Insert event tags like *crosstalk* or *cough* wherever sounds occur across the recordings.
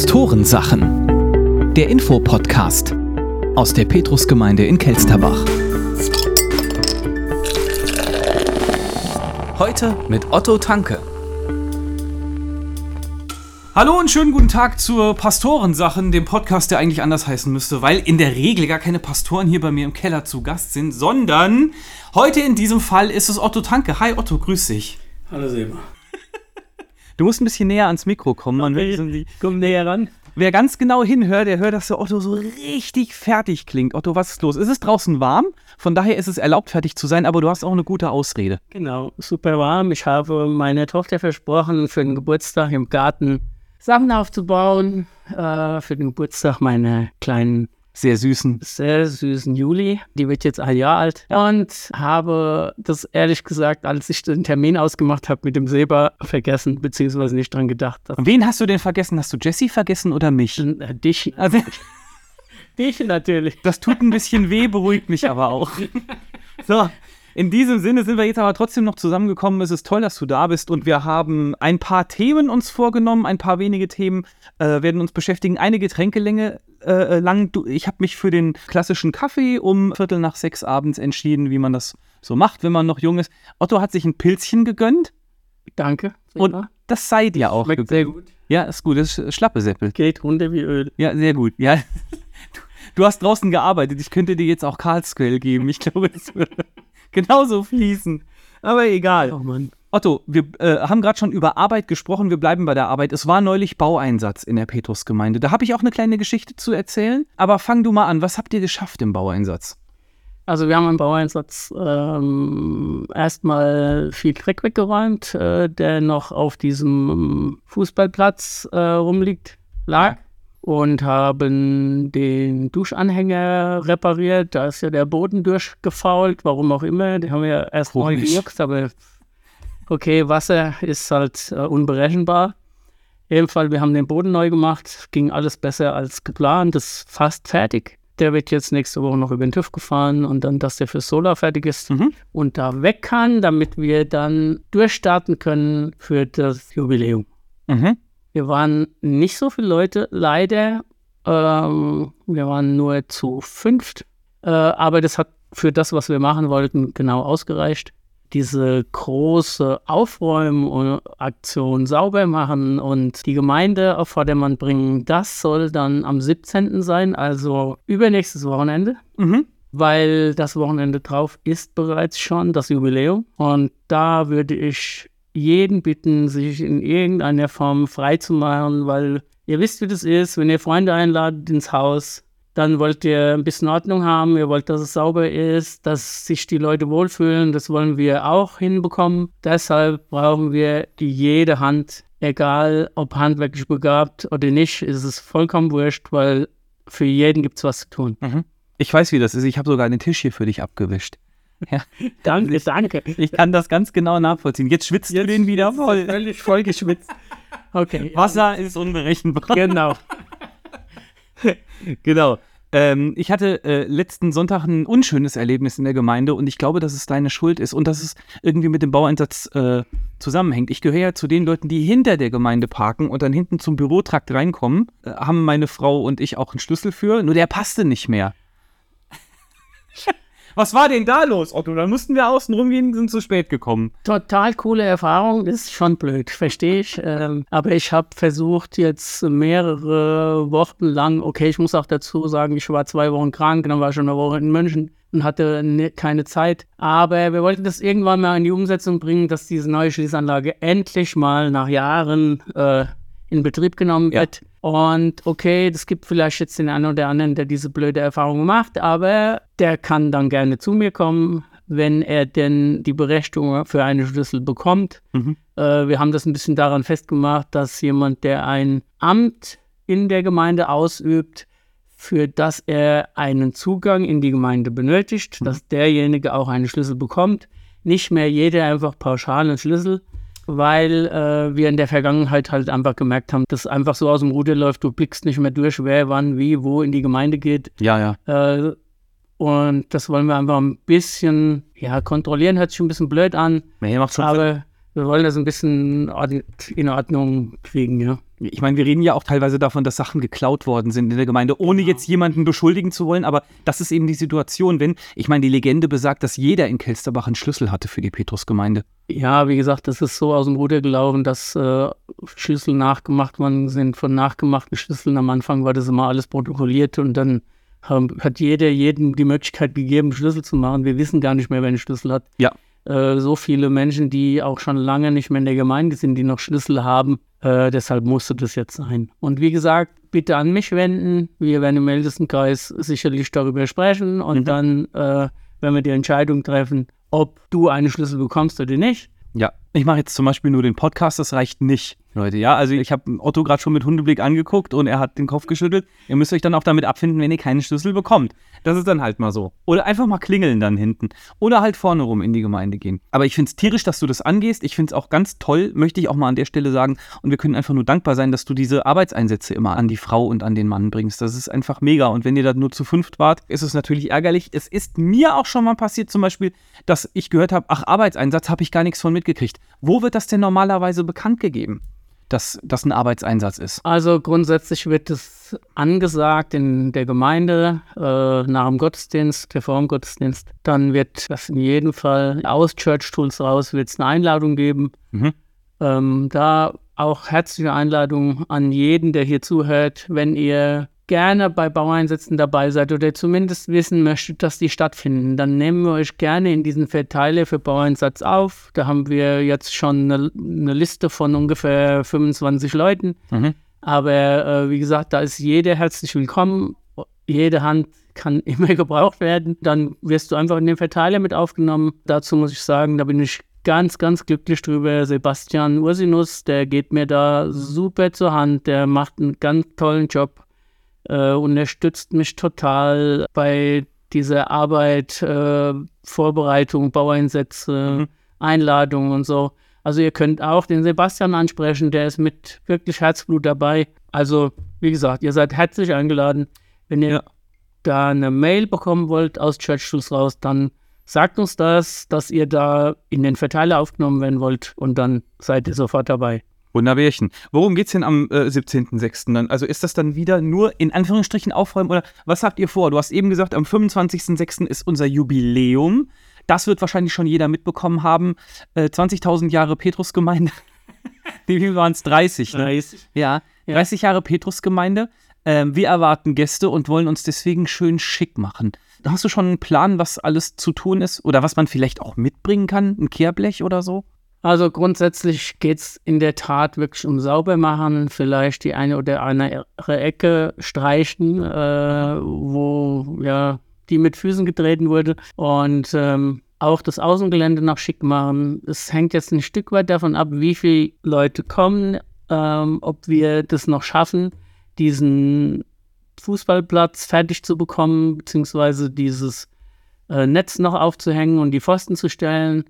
Pastorensachen. Der Infopodcast aus der Petrusgemeinde in Kelsterbach. Heute mit Otto Tanke. Hallo und schönen guten Tag zur Pastorensachen, dem Podcast, der eigentlich anders heißen müsste, weil in der Regel gar keine Pastoren hier bei mir im Keller zu Gast sind, sondern heute in diesem Fall ist es Otto Tanke. Hi Otto, grüß dich. Hallo Silber. Du musst ein bisschen näher ans Mikro kommen. Man will irgendwie- Komm näher ran. Wer ganz genau hinhört, der hört, dass der Otto so richtig fertig klingt. Otto, was ist los? Es ist draußen warm, von daher ist es erlaubt, fertig zu sein, aber du hast auch eine gute Ausrede. Genau, super warm. Ich habe meiner Tochter versprochen, für den Geburtstag im Garten Sachen aufzubauen. Äh, für den Geburtstag meiner kleinen, Sehr süßen. sehr süßen Juli. Die wird jetzt ein Jahr alt. Und habe das ehrlich gesagt, als ich den Termin ausgemacht habe mit dem Seba, vergessen, beziehungsweise nicht dran gedacht. Wen hast du denn vergessen? Hast du Jessie vergessen oder mich? äh, dich, *laughs* Also, *laughs* dich natürlich. das tut ein bisschen weh, beruhigt mich aber auch. So, in diesem Sinne sind wir jetzt aber trotzdem noch zusammengekommen. Es ist toll, dass du da bist und wir haben ein paar Themen uns vorgenommen, ein paar wenige Themen äh, werden uns beschäftigen. Eine Getränkelänge äh, lang. Du, ich habe mich für den klassischen Kaffee um Viertel nach sechs abends entschieden, wie man das so macht, wenn man noch jung ist. Otto hat sich ein Pilzchen gegönnt Danke. und das sei dir auch Schmeckt gegönnt. sehr gut. Ja, ist gut, das ist schlappe Seppel. Geht runter wie Öl. Ja, sehr gut. Ja. *laughs* Du, du hast draußen gearbeitet. Ich könnte dir jetzt auch Karlsquell geben. Ich glaube, das würde *laughs* genauso fließen. Aber egal. Oh Mann. Otto, wir äh, haben gerade schon über Arbeit gesprochen. Wir bleiben bei der Arbeit. Es war neulich Baueinsatz in der Petrusgemeinde. Da habe ich auch eine kleine Geschichte zu erzählen. Aber fang du mal an. Was habt ihr geschafft im Baueinsatz? Also wir haben im Baueinsatz ähm, erstmal viel Dreck weggeräumt, äh, der noch auf diesem Fußballplatz äh, rumliegt, lag. Und haben den Duschanhänger repariert. Da ist ja der Boden durchgefault, warum auch immer. Den haben wir erst neu gejuckt, aber okay, Wasser ist halt äh, unberechenbar. Jedenfalls, wir haben den Boden neu gemacht, ging alles besser als geplant, ist fast fertig. Der wird jetzt nächste Woche noch über den TÜV gefahren und dann, dass der für Solar fertig ist Mhm. und da weg kann, damit wir dann durchstarten können für das Jubiläum. Mhm. Wir waren nicht so viele Leute, leider. Ähm, wir waren nur zu fünft. Äh, aber das hat für das, was wir machen wollten, genau ausgereicht. Diese große Aufräumaktion sauber machen und die Gemeinde auf Vordermann bringen, das soll dann am 17. sein, also übernächstes Wochenende Mhm. weil das Wochenende drauf ist bereits schon das Jubiläum. Und da würde ich jeden bitten, sich in irgendeiner Form frei zu machen, weil ihr wisst, wie das ist, wenn ihr Freunde einladet ins Haus, dann wollt ihr ein bisschen Ordnung haben, ihr wollt, dass es sauber ist, dass sich die Leute wohlfühlen, das wollen wir auch hinbekommen. Deshalb brauchen wir jede Hand, egal ob handwerklich begabt oder nicht, ist es vollkommen wurscht, weil für jeden gibt es was zu tun. Mhm. Ich weiß, wie das ist. Ich habe sogar den Tisch hier für dich abgewischt. Ja. *laughs* Danke, danke. Ich kann das ganz genau nachvollziehen. Jetzt schwitzt du den wieder voll. Völlig voll geschwitzt. Okay. *laughs* Wasser ist unberechenbar. Genau. *laughs* Genau. Ähm, ich hatte äh, letzten Sonntag ein unschönes Erlebnis in der Gemeinde und ich glaube, dass es deine Schuld ist und dass es irgendwie mit dem Baueinsatz äh, zusammenhängt. Ich gehöre ja zu den Leuten, die hinter der Gemeinde parken und dann hinten zum Bürotrakt reinkommen. Äh, haben meine Frau und ich auch einen Schlüssel für, nur der passte nicht mehr. Was war denn da los, Otto? Dann mussten wir außen rumgehen, sind zu spät gekommen. Total coole Erfahrung. Ist schon blöd, verstehe ich. *laughs* Ähm, aber ich habe versucht, jetzt mehrere Wochen lang, okay, ich muss auch dazu sagen, ich war zwei Wochen krank, dann war ich schon eine Woche in München und hatte ne, keine Zeit. Aber wir wollten das irgendwann mal in die Umsetzung bringen, dass diese neue Schließanlage endlich mal nach Jahren äh, in Betrieb genommen Ja. Und okay, das gibt vielleicht jetzt den einen oder anderen, der diese blöde Erfahrung macht, aber der kann dann gerne zu mir kommen, wenn er denn die Berechtigung für einen Schlüssel bekommt. Mhm. Äh, wir haben das ein bisschen daran festgemacht, dass jemand, der ein Amt in der Gemeinde ausübt, für das er einen Zugang in die Gemeinde benötigt, dass derjenige auch einen Schlüssel bekommt. Nicht mehr jeder einfach pauschal einen Schlüssel, weil äh, wir in der Vergangenheit halt einfach gemerkt haben, dass einfach so aus dem Ruder läuft, du blickst nicht mehr durch, wer wann wie wo in die Gemeinde geht. Ja, ja. Äh, und das wollen wir einfach ein bisschen, ja, kontrollieren hört sich ein bisschen blöd an, Nee, macht schon aber wir wollen das ein bisschen in Ordnung kriegen, ja. ich meine, wir reden ja auch teilweise davon, dass Sachen geklaut worden sind in der Gemeinde, ohne Genau. jetzt jemanden beschuldigen zu wollen, aber das ist eben die Situation, wenn, ich meine, die Legende besagt, dass jeder in Kelsterbach einen Schlüssel hatte für die Petrusgemeinde. Ja, wie gesagt, das ist so aus dem Ruder gelaufen, dass äh, Schlüssel nachgemacht worden sind von nachgemachten Schlüsseln. Am Anfang war das immer alles protokolliert und dann haben, hat jeder jedem die Möglichkeit gegeben, Schlüssel zu machen. Wir wissen gar nicht mehr, wer einen Schlüssel hat. Ja. Äh, so viele Menschen, die auch schon lange nicht mehr in der Gemeinde sind, die noch Schlüssel haben. Äh, deshalb musste das jetzt sein. Und wie gesagt, bitte an mich wenden. Wir werden im Ältestenkreis sicherlich darüber sprechen und Mhm. dann äh, werden wir die Entscheidung treffen, ob du einen Schlüssel bekommst oder nicht. Ja, ich mache jetzt zum Beispiel nur den Podcast, das reicht nicht, Leute. Ja, also ich habe Otto gerade schon mit Hundeblick angeguckt und er hat den Kopf geschüttelt. Ihr müsst euch dann auch damit abfinden, wenn ihr keinen Schlüssel bekommt. Das ist dann halt mal so. Oder einfach mal klingeln dann hinten. Oder halt vorne rum in die Gemeinde gehen. Aber ich finde es tierisch, dass du das angehst. Ich finde es auch ganz toll, möchte ich auch mal an der Stelle sagen. Und wir können einfach nur dankbar sein, dass du diese Arbeitseinsätze immer an die Frau und an den Mann bringst. Das ist einfach mega. Und wenn ihr da nur zu fünft wart, ist es natürlich ärgerlich. Es ist mir auch schon mal passiert, zum Beispiel, dass ich gehört habe, ach, Arbeitseinsatz habe ich gar nichts von mitgekriegt. Wo wird das denn normalerweise bekannt gegeben, dass das ein Arbeitseinsatz ist? Also grundsätzlich wird es angesagt in der Gemeinde äh, nach dem Gottesdienst, der vor dem Gottesdienst. Dann wird das in jedem Fall aus Church Tools raus, wird es eine Einladung geben. Mhm. Ähm, da auch herzliche Einladung an jeden, der hier zuhört, wenn ihr gerne bei Baueinsätzen dabei seid oder zumindest wissen möchtet, dass die stattfinden, dann nehmen wir euch gerne in diesen Verteiler für Baueinsatz auf. Da haben wir jetzt schon eine, eine Liste von ungefähr 25 Leuten. Mhm. Aber äh, wie gesagt, da ist jeder herzlich willkommen. Jede Hand kann *laughs* immer gebraucht werden. Dann wirst du einfach in den Verteiler mit aufgenommen. Dazu muss ich sagen, da bin ich ganz, ganz glücklich drüber. Sebastian Ursinus, der geht mir da super zur Hand. Der macht einen ganz tollen Job, äh, unterstützt mich total bei dieser Arbeit, äh, Vorbereitung, Baueinsätze, Mhm. Einladungen und so. Also ihr könnt auch den Sebastian ansprechen, der ist mit wirklich Herzblut dabei. Also wie gesagt, ihr seid herzlich eingeladen. Wenn ihr Ja. da eine Mail bekommen wollt aus Church Tools raus, dann sagt uns das, dass ihr da in den Verteiler aufgenommen werden wollt und dann seid ihr sofort dabei. Wunderbärchen. Worum geht's denn am äh, 17.06. dann? Also ist das dann wieder nur in Anführungsstrichen aufräumen oder was habt ihr vor? Du hast eben gesagt, am 25.06. ist unser Jubiläum. Das wird wahrscheinlich schon jeder mitbekommen haben. Äh, 20.000 Jahre Petrusgemeinde. *laughs* Wie viel waren es? 30, ne? Ja, Ja. 30 Jahre Petrusgemeinde. Ähm, wir erwarten Gäste und wollen uns deswegen schön schick machen. Hast du schon einen Plan, was alles zu tun ist? Oder was man vielleicht auch mitbringen kann? Ein Kehrblech oder so? Also grundsätzlich geht es in der Tat wirklich um Saubermachen, vielleicht die eine oder andere Ecke streichen, äh, wo ja die mit Füßen getreten wurde und ähm, auch das Außengelände noch schick machen. Es hängt jetzt ein Stück weit davon ab, wie viele Leute kommen, ähm, ob wir das noch schaffen, diesen Fußballplatz fertig zu bekommen, beziehungsweise dieses äh, Netz noch aufzuhängen und die Pfosten zu stellen.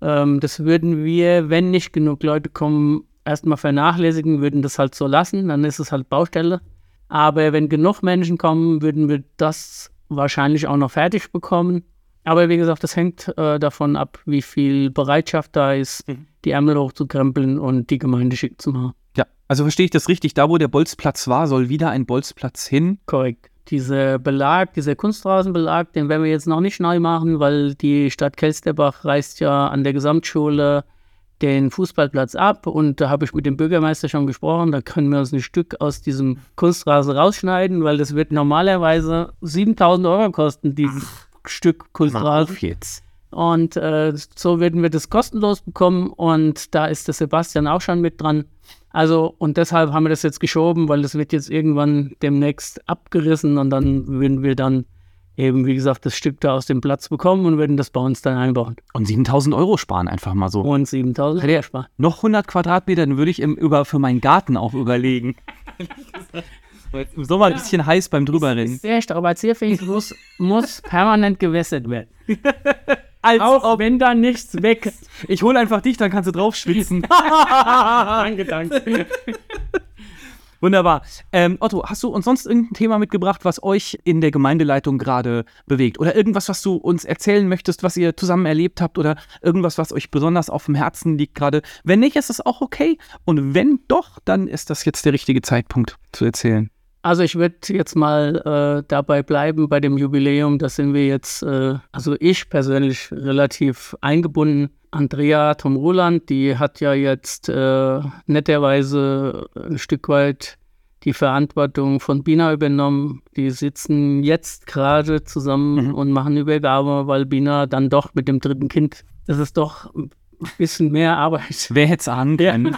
Ähm, das würden wir, wenn nicht genug Leute kommen, erstmal vernachlässigen, würden das halt so lassen, dann ist es halt Baustelle. Aber wenn genug Menschen kommen, würden wir das wahrscheinlich auch noch fertig bekommen. Aber wie gesagt, das hängt äh, davon ab, wie viel Bereitschaft da ist, Mhm. die Ärmel hochzukrempeln und die Gemeinde schick zu machen. Ja, also verstehe ich das richtig. Da, wo der Bolzplatz war, soll wieder ein Bolzplatz hin. Korrekt. Dieser Belag, dieser Kunstrasenbelag, den werden wir jetzt noch nicht neu machen, weil die Stadt Kelsterbach reißt ja an der Gesamtschule den Fußballplatz ab und da habe ich mit dem Bürgermeister schon gesprochen, da können wir uns ein Stück aus diesem Kunstrasen rausschneiden, weil das wird normalerweise 7000 Euro kosten, dieses Stück Kunstrasen. jetzt. Und äh, so werden wir das kostenlos bekommen und da ist der Sebastian auch schon mit dran. Also, und deshalb haben wir das jetzt geschoben, weil das wird jetzt irgendwann demnächst abgerissen und dann würden wir dann eben, wie gesagt, das Stück da aus dem Platz bekommen und würden das bei uns dann einbauen. Und 7000 Euro sparen einfach mal so. Und 7000 hätte er sparen. Noch 100 Quadratmeter, dann würde ich im, über, für meinen Garten auch überlegen. *laughs* Im Sommer ein bisschen heiß beim drüberrennen. Sehr strapazierfähig, muss, muss permanent gewässert werden. *laughs* Als Auch wenn da nichts wächst. *laughs* Ich hole einfach dich, dann kannst du drauf schwitzen. *laughs* danke, danke. *laughs* Wunderbar. Ähm, Otto, hast du uns sonst irgendein Thema mitgebracht, was euch in der Gemeindeleitung gerade bewegt? Oder irgendwas, was du uns erzählen möchtest, was ihr zusammen erlebt habt? Oder irgendwas, was euch besonders auf dem Herzen liegt gerade? Wenn nicht, ist es auch okay. Und wenn doch, dann ist das jetzt der richtige Zeitpunkt zu erzählen. Also ich würde jetzt mal äh, dabei bleiben bei dem Jubiläum. Da sind wir jetzt, äh, also ich persönlich relativ eingebunden. Andrea Tom Roland, die hat ja jetzt äh, netterweise ein Stück weit die Verantwortung von Bina übernommen. Die sitzen jetzt gerade zusammen mhm. und machen Übergabe, weil Bina dann doch mit dem dritten Kind, das ist doch ein bisschen mehr Arbeit. Wer hätte es ahnen können?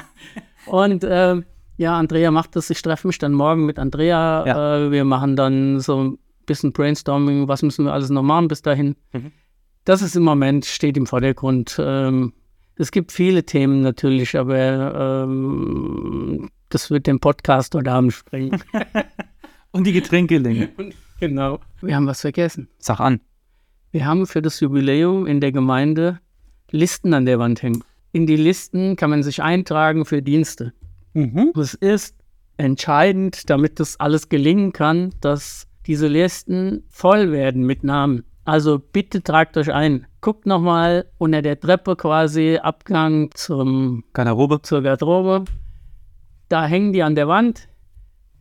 Und äh, ja, Andrea macht das. Ich treffe mich dann morgen mit Andrea. Ja. Äh, wir machen dann so ein bisschen Brainstorming, was müssen wir alles noch machen bis dahin. Mhm. Das ist im Moment, steht im Vordergrund. Ähm, es gibt viele Themen natürlich, aber ähm, das wird den Podcast heute Abend sprengen. *laughs* Und die Getränkelänge. *laughs* genau. Wir haben was vergessen. Sag an. Wir haben für das Jubiläum in der Gemeinde Listen an der Wand hängen. In die Listen kann man sich eintragen für Dienste. Mhm. Es ist entscheidend, damit das alles gelingen kann, dass diese Listen voll werden mit Namen. Also bitte tragt euch ein. Guckt nochmal unter der Treppe quasi, Abgang zum Garderobe. zur Garderobe. Da hängen die an der Wand.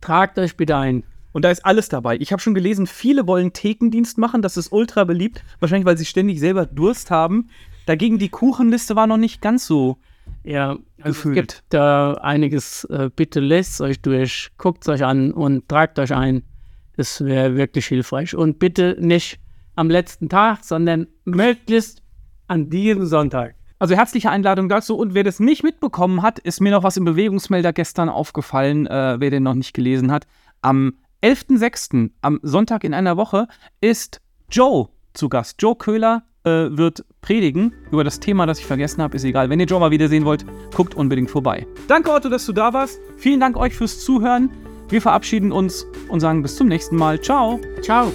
Tragt euch bitte ein. Und da ist alles dabei. Ich habe schon gelesen, viele wollen Thekendienst machen. Das ist ultra beliebt. Wahrscheinlich, weil sie ständig selber Durst haben. Dagegen die Kuchenliste war noch nicht ganz so ja, also es gibt da einiges. Äh, bitte lest euch durch, guckt euch an und tragt euch ein. Das wäre wirklich hilfreich. Und bitte nicht am letzten Tag, sondern möglichst an diesem Sonntag. Also herzliche Einladung dazu. Und wer das nicht mitbekommen hat, ist mir noch was im Bewegungsmelder gestern aufgefallen, äh, wer den noch nicht gelesen hat. Am 11.06., am Sonntag in einer Woche, ist Joe zu Gast. Joe Köhler, wird predigen über das Thema, das ich vergessen habe. Ist egal. Wenn ihr Joe mal wiedersehen wollt, guckt unbedingt vorbei. Danke, Otto, dass du da warst. Vielen Dank euch fürs Zuhören. Wir verabschieden uns und sagen bis zum nächsten Mal. Ciao. Ciao.